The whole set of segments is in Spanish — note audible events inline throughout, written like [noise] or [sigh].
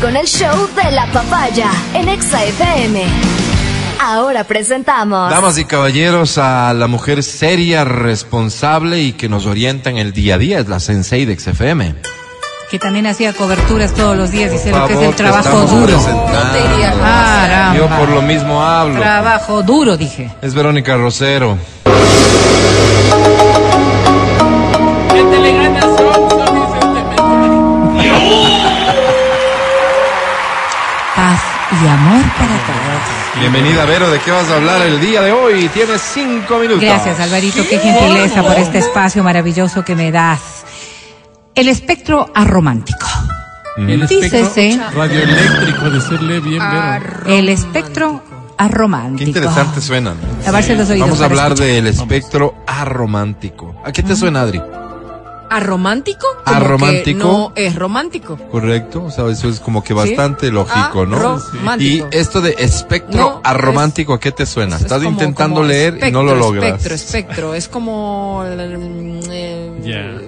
con el show de la papaya en Exa FM. Ahora presentamos. Damas y caballeros, a la mujer seria, responsable y que nos orienta en el día a día, es la Sensei de XFM. que también hacía coberturas todos los días y sé lo que es el te trabajo duro. Yo por lo mismo hablo. Trabajo duro, dije. Es Verónica Rosero. Y amor para todos. Bienvenida, Vero. ¿De qué vas a hablar el día de hoy? Tienes cinco minutos. Gracias, Alvarito. Qué gentileza por este espacio maravilloso que me das. El espectro aromántico. El Dícese- espectro radioeléctrico de serle bien ver. El espectro aromántico. Qué interesante suena. Lavarse los oídos. Vamos a hablar del espectro aromántico. ¿A qué te suena, Adri? ¿Aromántico? Como Aromántico. no es romántico. Correcto, o sea, eso es como que bastante lógico, ¿no? Y esto de espectro No, aromántico, ¿a qué te suena? Es Estás como- intentando como leer y no lo logras. Espectro, espectro. Es como. eh, Ya.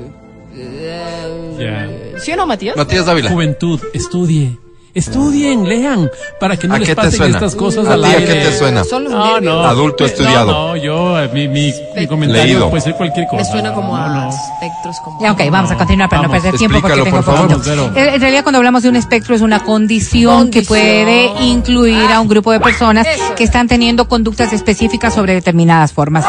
eh, ¿Sí o no, Matías? Matías Dávila. Juventud, estudie. Estudien, lean, para que no ¿A les qué te pasen suena? estas cosas ¿A al ti a aire. qué te suena? Son los No, no. Adulto Eh, estudiado. No, no, yo, eh, mi, mi, mi comentario Leído. puede ser cualquier cosa. Me suena como No, a no. espectros. Como... Ya, ok, vamos a continuar para no Vamos, perder tiempo porque explícalo, tengo por favor. poquito. Vamos, Vero. En realidad, cuando hablamos de un espectro, es una condición, que Condición. puede incluir a un grupo de personas Eso. que están teniendo conductas específicas sobre determinadas formas.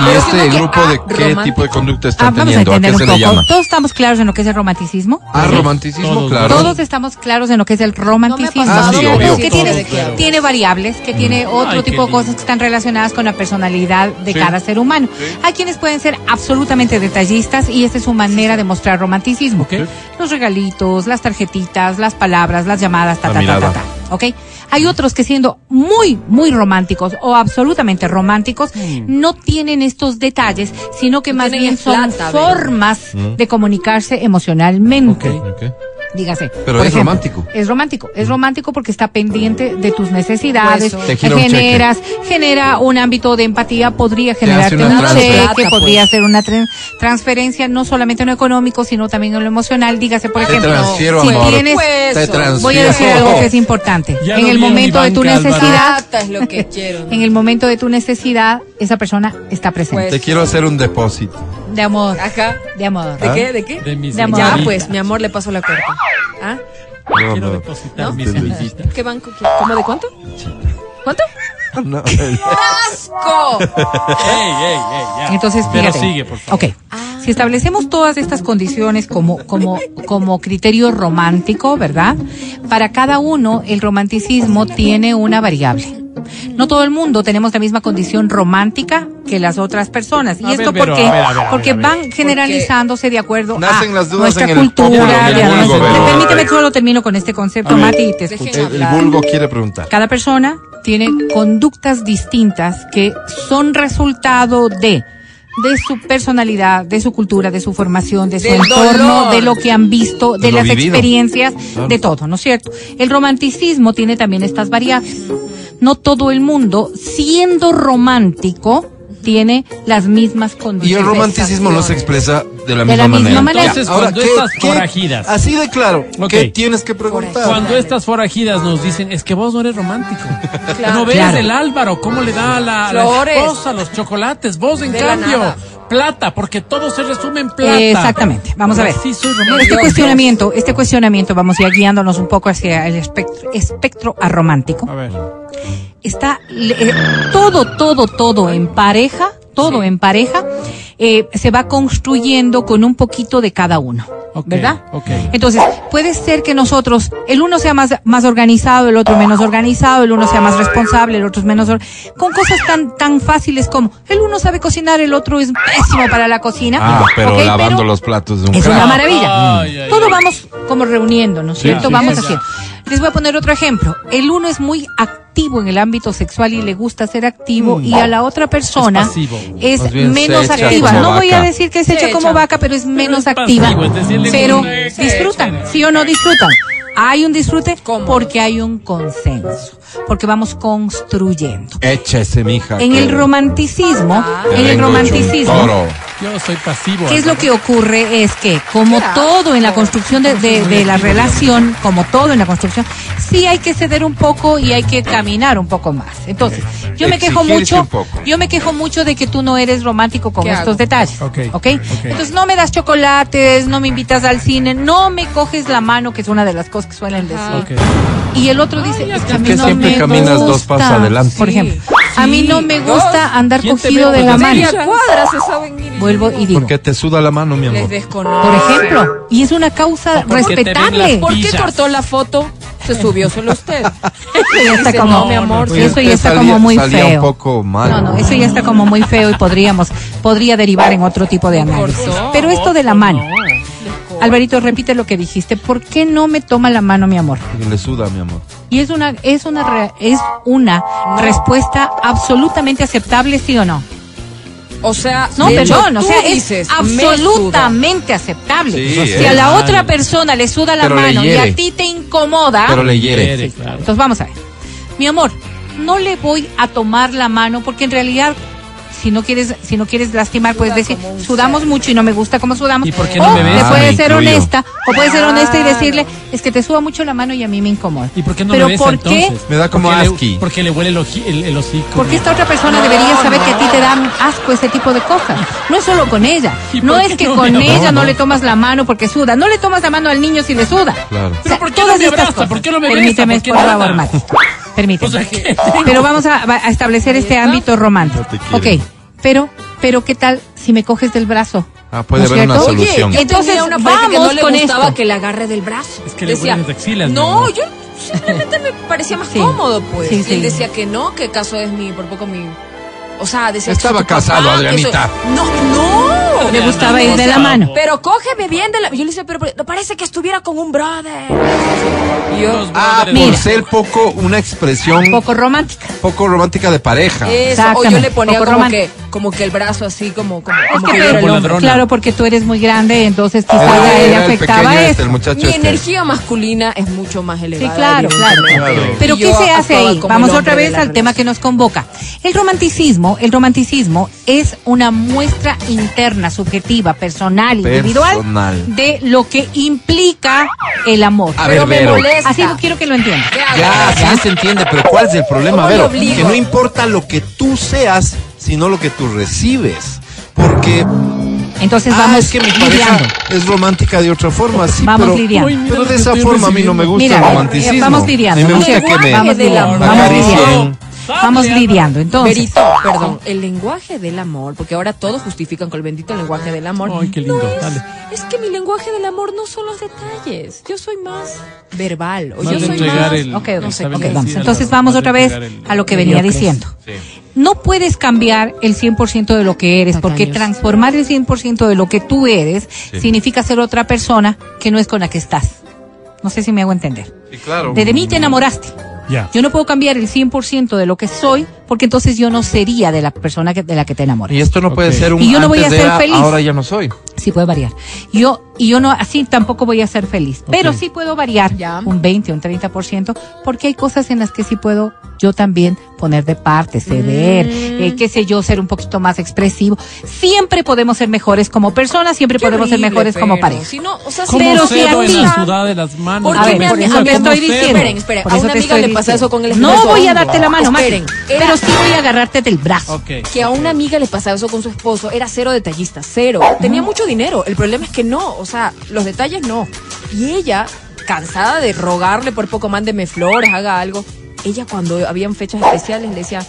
¿Y Pero este que grupo de qué aromántico. tipo de conducta Ah, están vamos a teniendo? ¿A qué entender se un le poco. llama? Todos estamos claros en lo que es el romanticismo. Ah, romanticismo, Todos, claro. Todos estamos claros en lo que es el romanticismo. No me ha pasado. ¿no? Ah, sí, obvio. Que tiene, claro. tiene variables, que tiene otro Ay, qué tipo de cosas que están relacionadas con la personalidad de Sí. cada ser humano. Hay quienes pueden ser absolutamente detallistas y esta es su manera de mostrar romanticismo. Ok. Los regalitos, las tarjetitas, las palabras, las llamadas, ta, La ta, ta, ta, ta. ¿Ok? Hay otros que siendo muy, muy románticos o absolutamente románticos, no tienen estos detalles, sino que No más bien son formas de comunicarse emocionalmente. Ok. Dígase. Pero por es romántico. Es romántico. Es romántico porque está pendiente de tus necesidades. Hueso. Te un generas, genera un ámbito de empatía, podría generarte una un transfer. cheque, Plata, podría pues. ser una tran- transferencia, no solamente en lo económico, sino también en lo emocional. Dígase, por Te ejemplo, transfiero, si amor. tienes, transfiero. voy a decir algo que es importante. Ya en el momento de tu necesidad, es lo que quiero. ¿no? en el momento de tu necesidad, esa persona está presente. Pues- Te quiero hacer un depósito. de amor, Acá. de amor. ¿De ¿Ah? qué? ¿De qué? De mis De amor. Ya, pues, mi amor, le paso la cuenta. ¿Ah? No, Quiero no. depositar ¿No? mis semillitas. ¿Qué banco quiere? ¿Cómo de cuánto? ¿Cuánto? No, ¡Asco! [laughs] Ey, ey, ey, ya. Entonces, Pero fíjate. sigue, por favor. Ok. Si establecemos todas estas condiciones como, como, como criterio romántico, ¿verdad? Para cada uno, el romanticismo tiene una variable. No todo el mundo tenemos la misma condición romántica que las otras personas. ¿Y A esto a ver, a ver, a Porque ver. van generalizándose de acuerdo Nacen a las dudas nuestra en cultura. en el vulgo. Permíteme, solo termino con este concepto. Mati, y te Dejen escucho. El, el vulgo quiere preguntar. Cada persona tiene conductas distintas que son resultado de de su personalidad, de su cultura, de su formación, de su Del entorno, dolor. de lo que han visto, de, las vivido. experiencias, de todo, ¿no es cierto? El romanticismo tiene también estas variables. No todo el mundo, siendo romántico, tiene las mismas Y condiciones. el romanticismo no se expresa de la De misma la misma manera. manera. Entonces, cuando estas forajidas- Así de claro. Ok. ¿Qué tienes que preguntar? Cuando estas forajidas nos dicen, es que vos no eres romántico. [laughs] Claro. no ves Claro. el Álvaro, cómo le da a la, la esposa los chocolates. Vos, en De cambio, plata, porque todo se resume en plata. Exactamente. Vamos a ver. Sí, soy Este cuestionamiento, este cuestionamiento, vamos ya guiándonos un poco hacia el espectro, espectro aromántico. A ver. Está le- eh, todo, todo, todo en pareja, todo en pareja, eh, se va construyendo con un poquito de cada uno. ¿Verdad? ok. Entonces, puede ser que nosotros, el uno sea más, más organizado, el otro menos organizado, el uno sea más responsable, el otro es menos, con cosas tan, tan fáciles como, el uno sabe cocinar, el otro es pésimo para la cocina. Ah, pero lavando Pero- los platos de un es una maravilla. Ay, ay, Todo ay. vamos como reuniendo, ¿no es cierto? sí, vamos sí, haciendo. Les voy a poner otro ejemplo. El uno es muy activo en el ámbito sexual y le gusta ser activo y a la otra persona Es pasivo. menos activa. como No voy a decir que se Se echa como echa. vaca, pero es menos es activa. pasivo, es decirle pero como disfrutan. ¿sí o no disfrutan? Hay un disfrute ¿Cómo? porque hay un consenso, porque vamos construyendo. Échese, mija. En el romanticismo, Ah. en el romanticismo, toro. Yo soy pasivo. ¿Qué es lo que ocurre? Es que, como todo en la construcción de, de- de la relación, como todo en la construcción, sí hay que ceder un poco y hay que caminar un poco más. Entonces, yo me quejo mucho, yo me quejo mucho de que tú no eres romántico con ¿Qué estos hago? detalles. Ok, ¿ok? ok. Entonces, no me das chocolates, no me invitas al cine, no me coges la mano, que es una de las cosas que suelen decir. Y el otro dice, es que a mí que no siempre me caminas dos pasos adelante. Por Sí. ejemplo, a mí no me Dos. gusta andar ¿Quién te cogido de la mano. te Media cuadra se saben ir. Vuelvo y digo, Porque te suda la mano, mi Les amor. desconozco. por ejemplo, y es una causa respetable. ¿Por qué cortó la foto? Se subió solo usted. Eso ya está Dice, como, no, mi amor, eso ya está salía- como muy salía feo. un poco mal. No, no, eso ya está como muy feo y podríamos, podría derivar en otro tipo de análisis. Cortó. Pero esto de la mano, No. Alvarito, repite lo que dijiste. ¿Por qué no me toma la mano, mi amor? Le suda, mi amor. Y es una, es una, re- es una respuesta absolutamente aceptable, sí o no. O sea, No, perdón, o sea, dices, es absolutamente aceptable. Sí, si a la otra persona le suda la Pero mano y a ti te incomoda, Pero le hiere. Claro. Entonces vamos a ver. Mi amor, no le voy a tomar la mano porque en realidad si no quieres si no quieres lastimar puedes decir sudamos mucho y no me gusta cómo sudamos. ¿Y por qué o me le puedes Me ser incluyo. honesta o puedes ser honesta y Claro. decirle es que te suda mucho la mano y a mí me incomoda. ¿Y por qué no Pero me besa ¿por qué? entonces? Me da como Porque le- asqui. porque le huele el, oji- el, el hocico. Porque esta otra persona debería saber que a ti te da asco ese tipo de cosas. No es solo con ella. ¿Y No es que no con me ella no le tomas la mano porque suda. No le tomas la mano al niño si le suda. Claro. Pero ¿por qué todas no me estas abraza? cosas. ¿Por qué no me? Permíteme, ¿Por favor, Mati. Permíteme. [laughs] O sea, ¿qué? Pero vamos a, a establecer este ámbito romántico. Ok, pero, pero ¿qué tal si me coges del brazo? Ah, puede ¿No es haber una? Oye, solución. yo Entonces, una pareja que no vamos le con gustaba esto. que le agarre del brazo. Es que le decía, las axilas, No, yo simplemente me parecía más Sí. cómodo, pues. Sí, y sí. él decía que no, que caso es mi, por poco mi... O sea, decía Estaba casado, papá, Adrianita. eso- No, no. Le gustaba ir de la mano. Pero cógeme bien de la... Yo le decía, pero, pero parece que estuviera con un brother. Y yo, Ah, por Mira. ser poco, una expresión Un poco romántica. poco romántica de pareja. eso, o yo le ponía poco como que, como que el brazo así, como, como, Es que que yo era el claro, porque tú eres muy grande, entonces quizás Era- a él le era el afectaba eso. este, el muchacho Mi este. energía masculina es mucho más Sí, elevada. claro, claro. Claro. Pero ¿qué se hace ahí? Vamos otra vez al tema que nos convoca. El romanticismo, el romanticismo es una muestra interna, subjetiva, personal, individual Personal. de lo que implica el amor. A Pero ver, me Vero. molesta. Así quiero que lo entiendas. Ya, sí se entiende, pero ¿cuál es el problema, ¿Cómo Vero? lo obligo? Que no importa lo que tú seas, sino lo que tú recibes. Porque, Entonces ah, vamos es que mi pareja lidiando. es romántica de otra forma, sí, Vamos pero, lidiando. Uy, mira pero lo de que esa estoy forma a mí no me gusta Mira, el eh, romanticismo. vamos lidiando, A mí me vamos gusta que me Vamos lidiando, me vamos acaricien. Vamos lidiando, entonces. Verito, perdón, el lenguaje del amor, porque ahora todos justifican con el bendito lenguaje del amor. Ay, qué lindo, No es, dale. es que mi lenguaje del amor no son los detalles. Yo soy más verbal. O Más yo soy más. el- Ok, ok, no sé, saben ok, decir vamos. Entonces vamos otra vez el- a lo que venía diciendo. No puedes cambiar el 100% de lo que eres, porque transformar el 100% de lo que tú eres significa ser otra persona que no es con la que estás. No sé si me hago entender. Sí, claro. De, de mí te enamoraste. Ya. Yo no puedo cambiar el 100% de lo que soy, porque entonces yo no sería de la persona que, de la que te enamoré. Y esto no puede ser un Y yo no voy a ser feliz. ahora ya no soy. Sí puede variar. Yo y yo no así tampoco voy a ser feliz, pero sí puedo variar Ya. un 20, un 30%, porque hay cosas en las que sí puedo yo también poner de parte, ceder, Mm. eh, qué sé yo, ser un poquito más expresivo. Siempre podemos ser mejores como personas, siempre Qué podemos ser mejores como pareja. Si no, o sea, ¿Cómo si Pero no si a ti- la sudada de las manos? Porque A ver, me- estoy ¿cómo diciendo. Esperen, esperen. Por A eso una amiga le pasa diciendo. eso con el No esposo. voy a darte la mano, Esperen, era- pero sí voy a agarrarte del brazo. Ok. que a una amiga le pasaba eso con su esposo, era cero detallista, cero. Tenía mucho dinero, el problema es que no, o sea, los detalles no. Y ella, cansada de rogarle por poco, mándeme flores, haga algo, ella cuando habían fechas especiales le decía,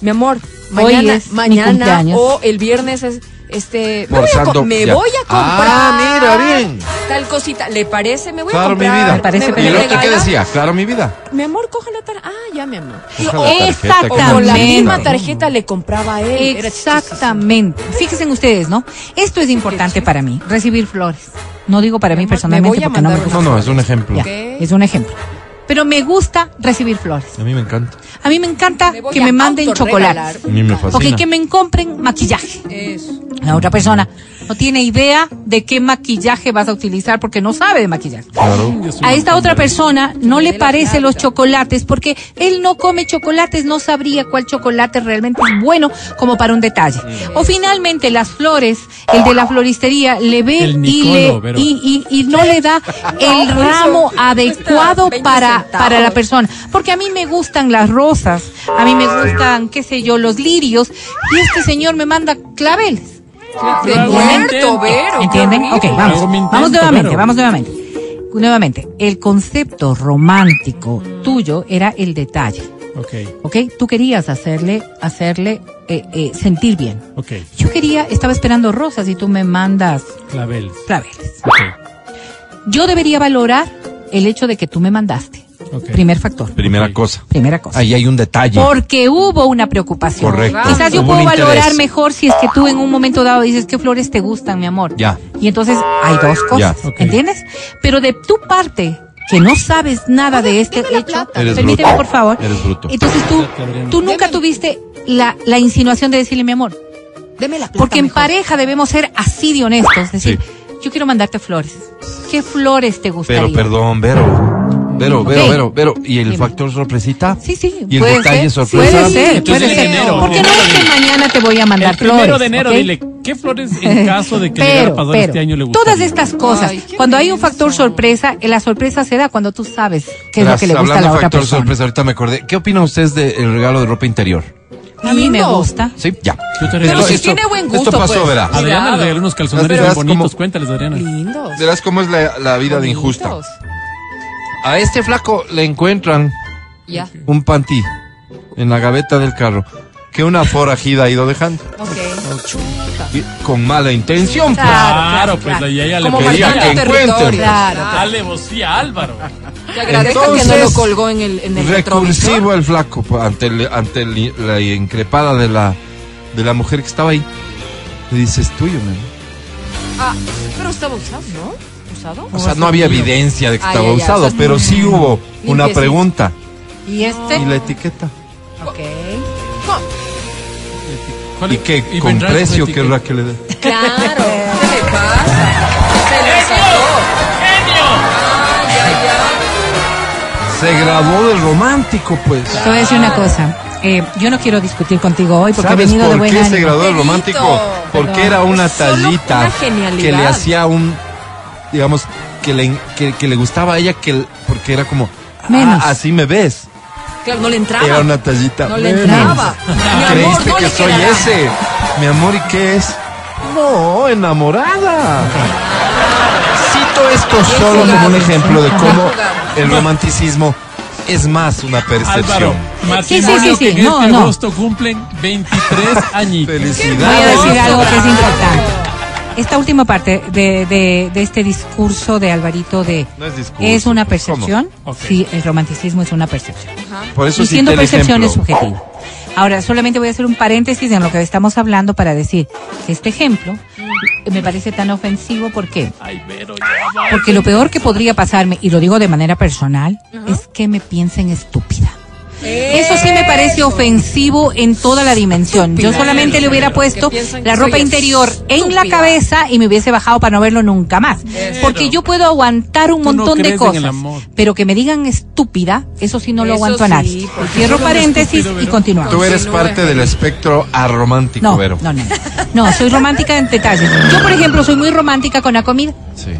mi amor, mañana, mañana o el viernes es, este, me, voy a, me voy a comprar. Ah, mira, bien. Tal cosita, ¿le parece? Me voy Claro, a mi comprar. vida. Me parece me- ¿Y qué regala. decía? Claro, mi vida. Mi amor, coge la tarjeta. Ah, ya, mi amor. O- Exactamente. que o con la misma tarjeta le compraba a él. Exactamente. Fíjense en ustedes, ¿no? Esto es importante para mí, recibir flores. No digo para Mi mí personalmente porque no me gusta. No, no, es un ejemplo. Ya, es un ejemplo. Pero me gusta recibir flores. A mí me encanta. A mí me encanta Me que me manden chocolates. A mí me fascina. Ok, que me compren maquillaje. Eso. La otra persona, no tiene idea de qué maquillaje vas a utilizar porque no sabe de maquillaje. Claro. Yo soy A esta otra persona no le parecen los chocolates porque él no come chocolates, no sabría cuál chocolate realmente es bueno como para un detalle. O finalmente las flores, el de la floristería le ve y, le, y, y- y no le da [laughs] el ramo adecuado 20 para, para la persona. Porque a mí me gustan las rosas, a mí me gustan, qué sé yo, los lirios y este señor me manda claveles. De muerto. Vero. ¿Entienden? Ok, vamos. Intento, vamos nuevamente, pero- vamos nuevamente. Nuevamente, el concepto romántico tuyo era el detalle, Ok, ¿ok? Tú querías hacerle, hacerle eh, eh, sentir bien. ok. Yo quería, estaba esperando rosas y tú me mandas Claveles. claveles. Ok, Yo debería valorar el hecho de que tú me mandaste. Primer factor. Primera cosa. Primera cosa. Ahí hay un detalle. Porque hubo una preocupación. Correcto. Quizás yo Hubo puedo valorar interés. mejor si es que tú en un momento dado dices qué flores te gustan, mi amor. Ya. Y entonces hay dos cosas, Ya. ¿entiendes? Pero de tu parte, que no sabes nada de este hecho, permíteme bruto. por favor. Eres bruto. Entonces tú, tú nunca Deme- tuviste la, la insinuación de decirle mi amor. Deme la plata Porque en mejor. pareja debemos ser así de honestos. Decir, yo quiero mandarte flores. ¿Qué flores te gustaría? Pero perdón, Vero. Vero, Ok. Vero, Vero. ¿Y el Dime. factor sorpresita? Sí, sí. ¿Y el puede detalle ser, sorpresa? Puede ser, Entonces, puede ser. enero, Porque no es que mañana te voy a mandar El primero flores. de enero, dile, ¿qué flores en [laughs] caso de que llegara a Pero, pasar pero, este año le gustaría? todas estas cosas, Ay, cuando hay un factor menso. sorpresa, eh, la sorpresa se da cuando tú sabes qué es lo que le gusta a hablando la de factor sorpresa, ahorita me acordé. ¿Qué opinan ustedes del regalo de ropa interior? A mí me gusta. Sí, ya. Pero si esto. tiene buen gusto, Esto pasó, pues. verás. Adriana le regaló unos bien bonitos. cómo- Cuéntales, Adriana. Lindos. Verás cómo es la, la vida de injusta. A este flaco le encuentran un panty en la gaveta del carro que una forajida ha ido dejando. Ok. Y- con mala intención. pues. Claro, pues ahí ella le Como marcando que encuentren. Claro. Dale vocía, Álvaro. Te agradezco que no Entonces, lo colgó en el, en el Recursivo el flaco pues, ante, el- ante el- la increpada de la, de la mujer que estaba ahí. Le dice, es tuyo, man. Ah, pero estaba usado, ¿no? O sea, no había evidencia de que estaba ya, ya, usado, o sea, pero sí hubo una pregunta. ¿Y este? ¿Y la etiqueta? Ok. No, ¿Cuál ¿Y es? qué? Y ¿Con vendrá precio querrá que le dé? claro. [laughs] ¿Qué le pasa? Se la sacó. Se graduó del romántico, pues. Te voy a decir una cosa. Eh, yo no quiero discutir contigo hoy porque he ¿Sabes venido de por qué se graduó del romántico? Porque Perdón. era una Solo tallita una genialidad. que le hacía un, digamos, que le, que, que le gustaba a ella, que, porque era como, ah, así me ves. Claro, no le entraba. Era una tallita. No le menos. entraba. Amor, ¿Creíste no que le soy quedará. ese? Mi amor, ¿y qué es? No, enamorada. Cito esto solo como un ejemplo de cómo el romanticismo es más una Álvaro, percepción. matrimonio Sí, sí, sí, que en No, este no. agosto cumplen 23 añitos. Voy a Felicidades. decir algo que es importante. Esta última parte de, de, de este discurso de Alvarito de No es discurso, es una percepción. Sí, el romanticismo es una percepción. Por eso y siendo percepción es subjetiva. Ahora, solamente voy a hacer un paréntesis en lo que estamos hablando para decir que este ejemplo me parece tan ofensivo. ¿Por qué? Porque lo peor que podría pasarme, y lo digo de manera personal, es que me piensen estúpida. Eso sí me parece ofensivo en toda la dimensión. Yo solamente le hubiera puesto la ropa interior en la cabeza y me hubiese bajado para no verlo nunca más. Porque yo puedo aguantar un montón de cosas, pero que me digan estúpida, eso sí no lo aguanto a nadie. Cierro paréntesis y continuamos. Tú eres parte del espectro aromántico, No, Vero. no, no. No, soy romántica en detalles. Yo, por ejemplo, soy muy romántica con la comida Sí.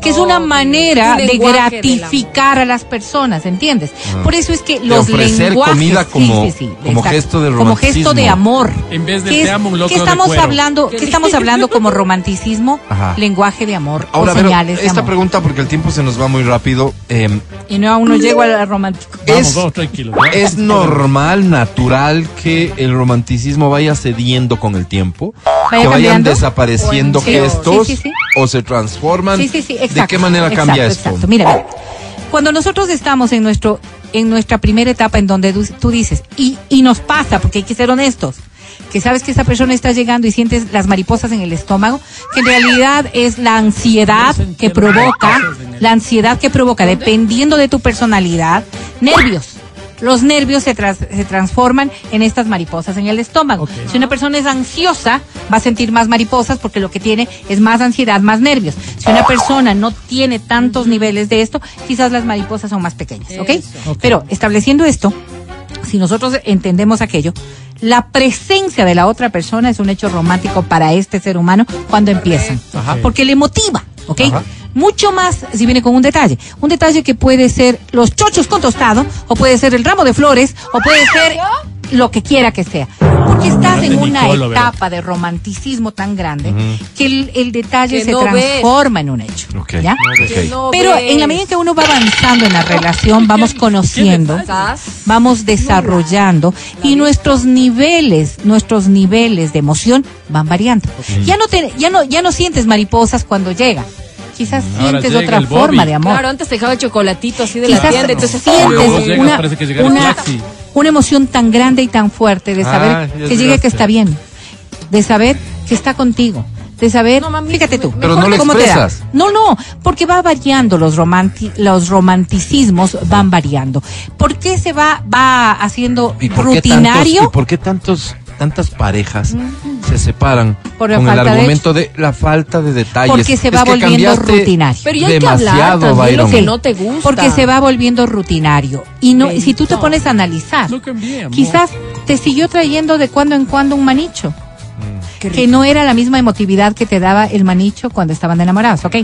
que es una un manera de gratificar a las personas, ¿entiendes? Ah. Por eso es que los comida como- sí, sí, como gesto de como gesto de romanticismo. amor. En vez de ¿Qué te amo, un loco ¿Qué estamos hablando? ¿Qué estamos hablando como [laughs] romanticismo? Ajá. Lenguaje de amor Ahora, o señales de esta amor. pregunta, porque el tiempo se nos va muy rápido. eh, Y no aún no llego al romántico. Vamos, es, vamos, tranquilos. ¿no? ¿Es normal, natural que el romanticismo vaya cediendo con el tiempo? ¿Vaya que vayan cambiando? desapareciendo gestos Sí, sí, sí. o se transforman. Sí, sí, sí, exacto. ¿De qué manera exacto, cambia esto? Exacto. Mira, mira. Cuando nosotros estamos en nuestro en nuestra primera etapa en donde tú, dices, y, y nos pasa, porque hay que ser honestos, que sabes que esa persona está llegando y sientes las mariposas en el estómago, que en realidad es la ansiedad que provoca, la ansiedad que provoca, dependiendo de tu personalidad, nervios. Los nervios se, tras- se transforman en estas mariposas en el estómago. Si una persona es ansiosa, va a sentir más mariposas porque lo que tiene es más ansiedad, más nervios. Si una persona no tiene tantos niveles de esto, quizás las mariposas son más pequeñas, ¿ok? Pero estableciendo esto, si nosotros entendemos aquello, la presencia de la otra persona es un hecho romántico para este ser humano cuando empiezan, Ajá. porque le motiva, ¿ok? Ajá. Mucho más si viene con un detalle. Un detalle que puede ser los chochos con tostado, o puede ser el ramo de flores, o puede ser lo que quiera que sea. Porque estás en una etapa de romanticismo tan grande que el, el detalle Que se no ves. transforma en un hecho. Pero en la medida que uno va avanzando en la relación, vamos [laughs] conociendo, vamos desarrollando y nuestros niveles, nuestros niveles de emoción van variando. Ya no te, ya no, ya no sientes mariposas cuando llega. Quizás Ahora sientes otra forma de amor. Claro, antes te dejaba el chocolatito así de la Quizás tienda, entonces Luego sientes llega, una, parece que llegaron una, una emoción tan grande y tan fuerte de saber Ah, que llegue que está bien, de saber que está contigo, de saber, No, mami, fíjate tú, Pero no lo ¿cómo te da? No, no, porque va variando los romanti los romanticismos van variando. ¿Por qué se va va haciendo ¿Y por qué rutinario? tantos, y por qué tantos tantas parejas se separan Por con el de argumento de, la falta de detalles? Porque se Es va que volviendo rutinario. Pero ya hay que hablar demasiado, también lo que no te gusta. Porque se va volviendo rutinario. Y no, y si tú te pones a analizar, No cambié, amor. quizás te siguió trayendo de cuando en cuando un manicho. Que no era la misma emotividad que te daba el manicho cuando estaban enamorados, ¿ok?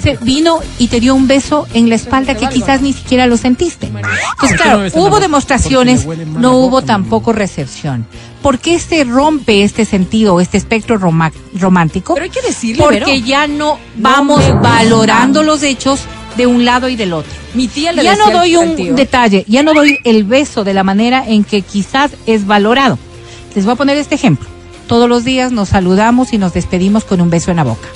Se vino y te dio un beso en la espalda que quizás ni siquiera lo sentiste. Entonces, ¿Por qué claro, hubo demostraciones, no hubo tampoco recepción. ¿Por qué se rompe este sentido, este espectro romántico? Pero hay que decirle, Porque ya no vamos valorando los hechos de un lado y del otro. Mi tía le Ya no doy un tío, detalle, ya no doy el beso de la manera en que quizás es valorado. Les voy a poner este ejemplo. Todos los días nos saludamos y nos despedimos con un beso en la boca.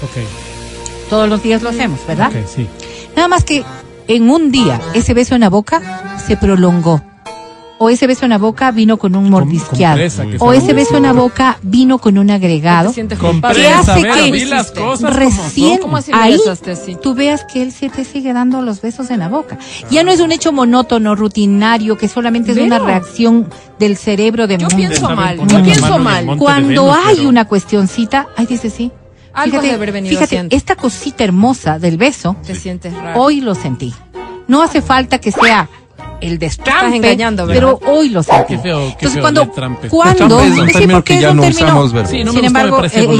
Todos los días lo hacemos, ¿verdad? sí. Nada más que en un día ese beso en la boca se prolongó. O ese beso en la boca vino con un mordisqueado. que o ese beso en la boca vino con un agregado. te sientes Con culpable. ¿Qué presa, hace que las cosas recién son. ¿Cómo así me ahí así? tú veas que él se te sigue dando los besos en la boca. Ya no es un hecho monótono, rutinario, que solamente es una reacción del cerebro de Yo pienso mal, yo pienso mal. Cuando Venus, hay pero- una cuestioncita, ay, dice sí. Algo has de haber venido fíjate, haciendo. esta cosita hermosa del beso, Te sientes raro. hoy lo sentí. No hace falta que sea el destrampe, engañando, ¿verdad? pero hoy lo sentí. Qué feo, qué Entonces feo cuando, cuando, Trampe es un sí, término porque que es ya un no término- sin embargo. Pero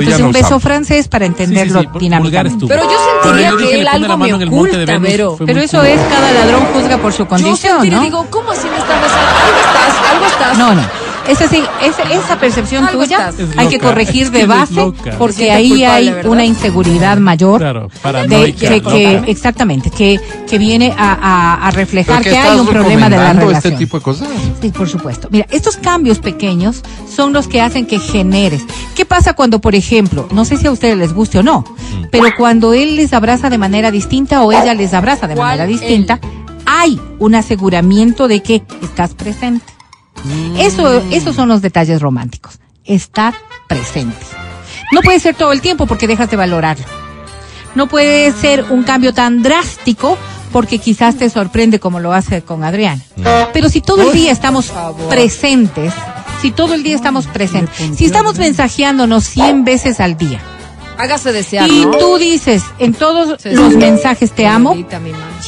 Entonces un beso francés para entenderlo Sí, sí, sí, dinámicamente. Pero yo sentiría Pero yo que él algo me oculta, Pero muy eso es cada ladrón juzga por su Yo condición, sentiría, ¿no? digo, ¿cómo así me estás besando? Algo estás, algo estás. No, no. Es así, esa, esa percepción Algo tuya. Es hay que corregir de base porque ahí culpable, hay ¿verdad? una inseguridad mayor Claro, de que, exactamente que, que viene a, a- a ¿Pero reflejar que hay un problema de la recomendando relación. este tipo de cosas? Sí, por supuesto. Mira, estos cambios pequeños son los que hacen que generes. ¿Qué pasa cuando, por ejemplo, no sé si a ustedes les guste o no, Mm. pero cuando él les abraza de manera distinta o ella les abraza de ¿Cuál manera él? distinta, hay un aseguramiento de que estás presente. Mm. Eso, esos son los detalles románticos. Estar presente. No puede ser todo el tiempo porque dejas de valorarlo. No puede ser un cambio tan drástico porque quizás te sorprende como lo hace con Adrián. Pero si todo el día estamos presentes, si todo el día estamos presentes, si estamos mensajeándonos 100 veces al día Hágase desear, y ¿no? tú dices en todos Sí, los sí. mensajes te amo,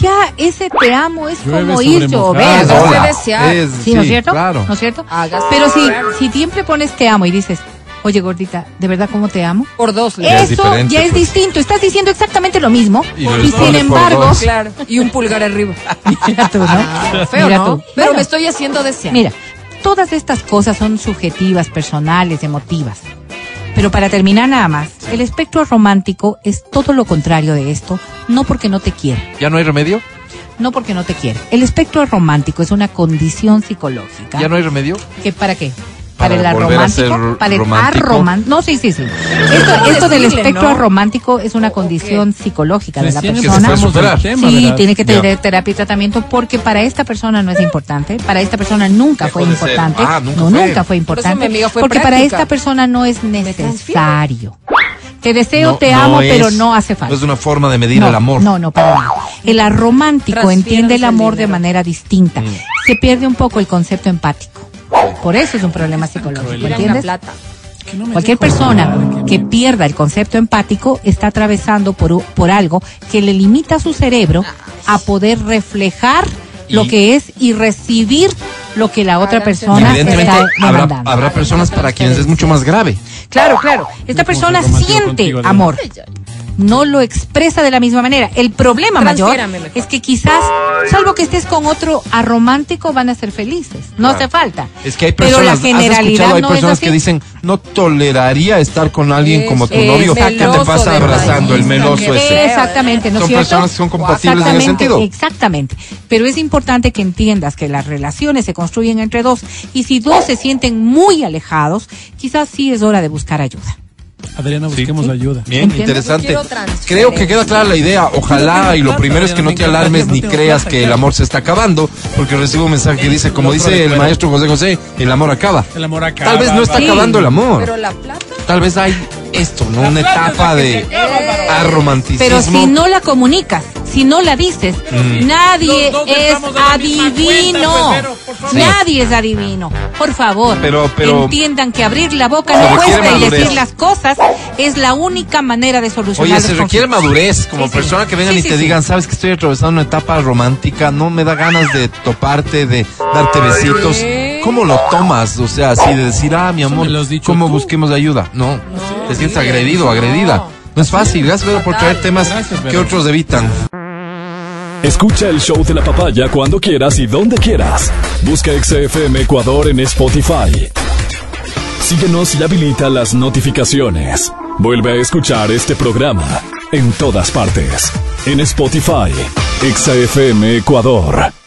ya ese te amo es Llueve como ir llover. Hágase Hola. desear. Es- ¿Sí, ¿no es cierto? Claro. ¿No es cierto? Hágase Pero si, si siempre pones te amo y dices, oye gordita, ¿de verdad cómo te amo? Por dos. le- Ya es Eso diferente, ya es pues. distinto. Estás diciendo exactamente lo mismo. Y sin embargo. Claro. Y un pulgar arriba. [laughs] mira tú, ¿no? Feo, Mira ¿no? tú. Pero Bueno, me estoy haciendo desear. Mira, todas estas cosas son subjetivas, personales, emotivas. Pero para terminar nada más, el espectro romántico es todo lo contrario de esto, no porque no te quiera, ¿Ya no hay remedio? no porque no te quiera. El espectro romántico es una condición psicológica. ¿Ya no hay remedio? ¿Que ¿Para qué? Para Para, el aromántico, para el romántico. arromántico. No, sí, sí, sí. Esto, ¿Cómo esto del espectro no? romántico es una ¿O- o condición psicológica de la que persona. el tema, Sí, ¿verdad? tiene que tener terapia y tratamiento porque para esta persona no es importante, para esta persona nunca Dejó fue importante, Ah, nunca no fue. nunca fue importante, fue porque para esta persona no es necesario. Te deseo, No- te no amo, es- pero no hace falta. No es una forma de medir no, el amor. No, no, para nada. El romántico Transfiéranse entiende el el amor de manera distinta. Mm. Se pierde un poco el concepto empático. Por eso es un problema psicológico, ¿entiendes? no Cualquier persona que pierda el concepto empático está atravesando por, por algo que le limita a su cerebro a poder reflejar lo que es y recibir lo que la otra persona Evidentemente está habrá, demandando. habrá personas para quienes es mucho más grave. Claro, claro. Esta persona siente amor. No lo expresa de la misma manera. El problema mayor es que quizás, salvo que estés con otro aromántico, van a ser felices. No hace falta. Es que hay Pero personas, la ¿has generalidad escuchado? Hay no es personas así. que dicen, no toleraría estar con alguien como tu novio. ¿Qué te pasa abrazando el meloso que ese? Exactamente, ¿no Son cierto? personas que son compatibles en ese Exactamente, sentido. Exactamente. Pero es importante que entiendas que las relaciones se construyen entre dos y si dos se sienten muy alejados, quizás sí es hora de buscar ayuda. Adriana, busquemos ayuda. Bien, interesante. Creo que queda clara la idea. Ojalá, y lo primero es que no te alarmes ni creas que el amor se está acabando, porque recibo un mensaje que dice, como dice el maestro José José, el amor acaba. El amor acaba. Tal vez no está acabando el amor. Pero la plata. Tal vez hay esto, ¿no? Una etapa de aromanticismo. Pero si no la comunicas, si no la dices, Mm. nadie es adivino. cuenta, favor. Nadie es adivino. Por favor, Pero- pero- entiendan que abrir la boca no cuesta y decir las cosas es la única manera de solucionar Oye, los se requiere conflictos. madurez como Sí, sí. persona que vengan Sí, y sí, te sí. digan, sabes que estoy atravesando una etapa romántica, no me da ganas de toparte, de darte besitos. ¿Qué? ¿Cómo lo tomas? O sea, así de decir, ah, mi amor, ¿cómo tú. busquemos ayuda? No, te sientes agredido, agredida. No es fácil. Gracias, Vero, por traer temas Gracias, que otros evitan. Escucha el show de la papaya cuando quieras y donde quieras. Busca XFM Ecuador en Spotify. Síguenos y habilita las notificaciones. Vuelve a escuchar este programa en todas partes. En Spotify. XFM Ecuador.